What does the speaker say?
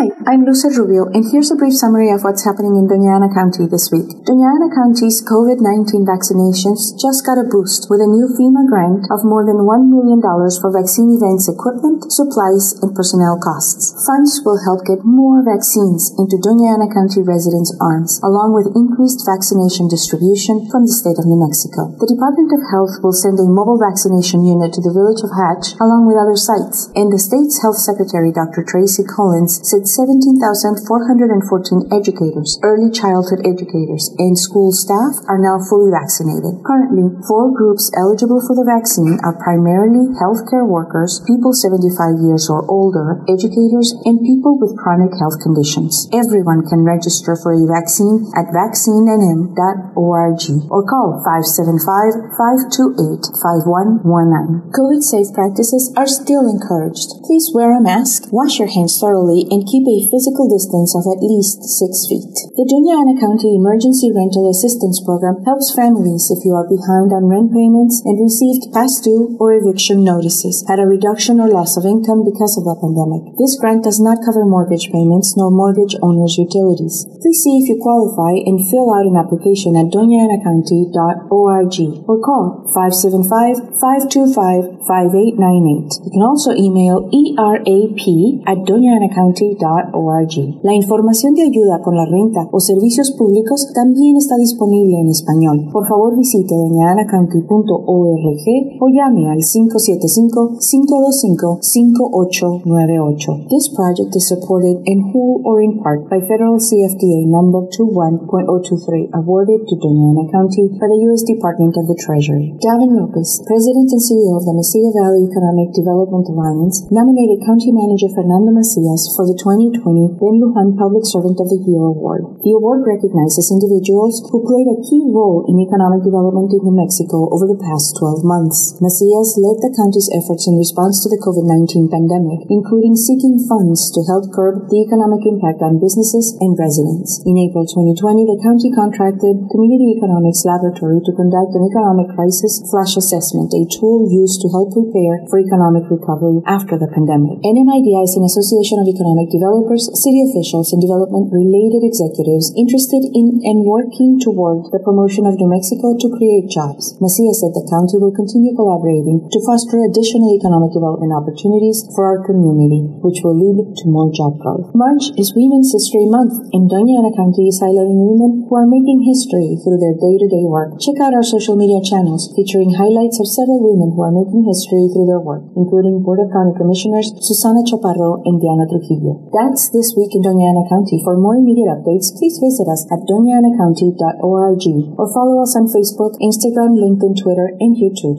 Hi, I'm Luce Rubio, and here's a brief summary of what's happening in Doña Ana County this week. Doña Ana County's COVID-19 vaccinations just got a boost with a new FEMA grant of more than $1 million for vaccine events equipment, supplies, and personnel costs. Funds will help get more vaccines into Doña Ana County residents' arms, along with increased vaccination distribution from the state of New Mexico. The Department of Health will send a mobile vaccination unit to the village of Hatch, along with other sites, and the state's health secretary, Dr. Tracie Collins, said 17,414 educators, early childhood educators, and school staff are now fully vaccinated. Currently, four groups eligible for the vaccine are primarily healthcare workers, people 75 years or older, educators, and people with chronic health conditions. Everyone can register for a vaccine at vaccinenm.org or call 575-528-5119. COVID-safe practices are still encouraged. Please wear a mask, wash your hands thoroughly, and keep a physical distance of at least six feet. The Ana County Emergency Rental Assistance Program helps families if you are behind on rent payments and received past due or eviction notices, had a reduction or loss of income because of the pandemic. This grant does not cover mortgage payments nor mortgage owner's utilities. Please see if you qualify and fill out an application at doñaanacounty.org or call 575-525-5898. You can also email ERAP at doñaanacounty.org la información de ayuda con la renta o servicios públicos también está disponible en español. Por favor visite doñaanacounty.org o llame al 575-525-5898. This project is supported in whole or in part by federal CFDA number 21.023 awarded to Doña County by the U.S. Department of the Treasury. Davin Lopez, President and CEO of the Mesilla Valley Economic Development Alliance, nominated County Manager Fernando Macias for the 2020 Ben Lujan Public Servant of the Year Award. The award recognizes individuals who played a key role in economic development in New Mexico over the past 12 months. Macias led the county's efforts in response to the COVID-19 pandemic, including seeking funds to help curb the economic impact on businesses and residents. In April 2020, the county contracted Community Economics Laboratory to conduct an economic crisis flash assessment, a tool used to help prepare for economic recovery after the pandemic. NMEDA is an association of economic developers, city officials, and development related executives interested in and working toward the promotion of New Mexico to create jobs. Macias said the county will continue collaborating to foster additional economic development opportunities for our community, which will lead to more job growth. March is Women's History Month, and Doña Ana County is highlighting women who are making history through their day-to-day work. Check out our social media channels featuring highlights of several women who are making history through their work, including Board of County Commissioners Susana Chaparro and Diana Trujillo. That's this week in Doña Ana County. For more immediate updates, please visit us at doñaanacounty.org or follow us on Facebook, Instagram, LinkedIn, Twitter, and YouTube.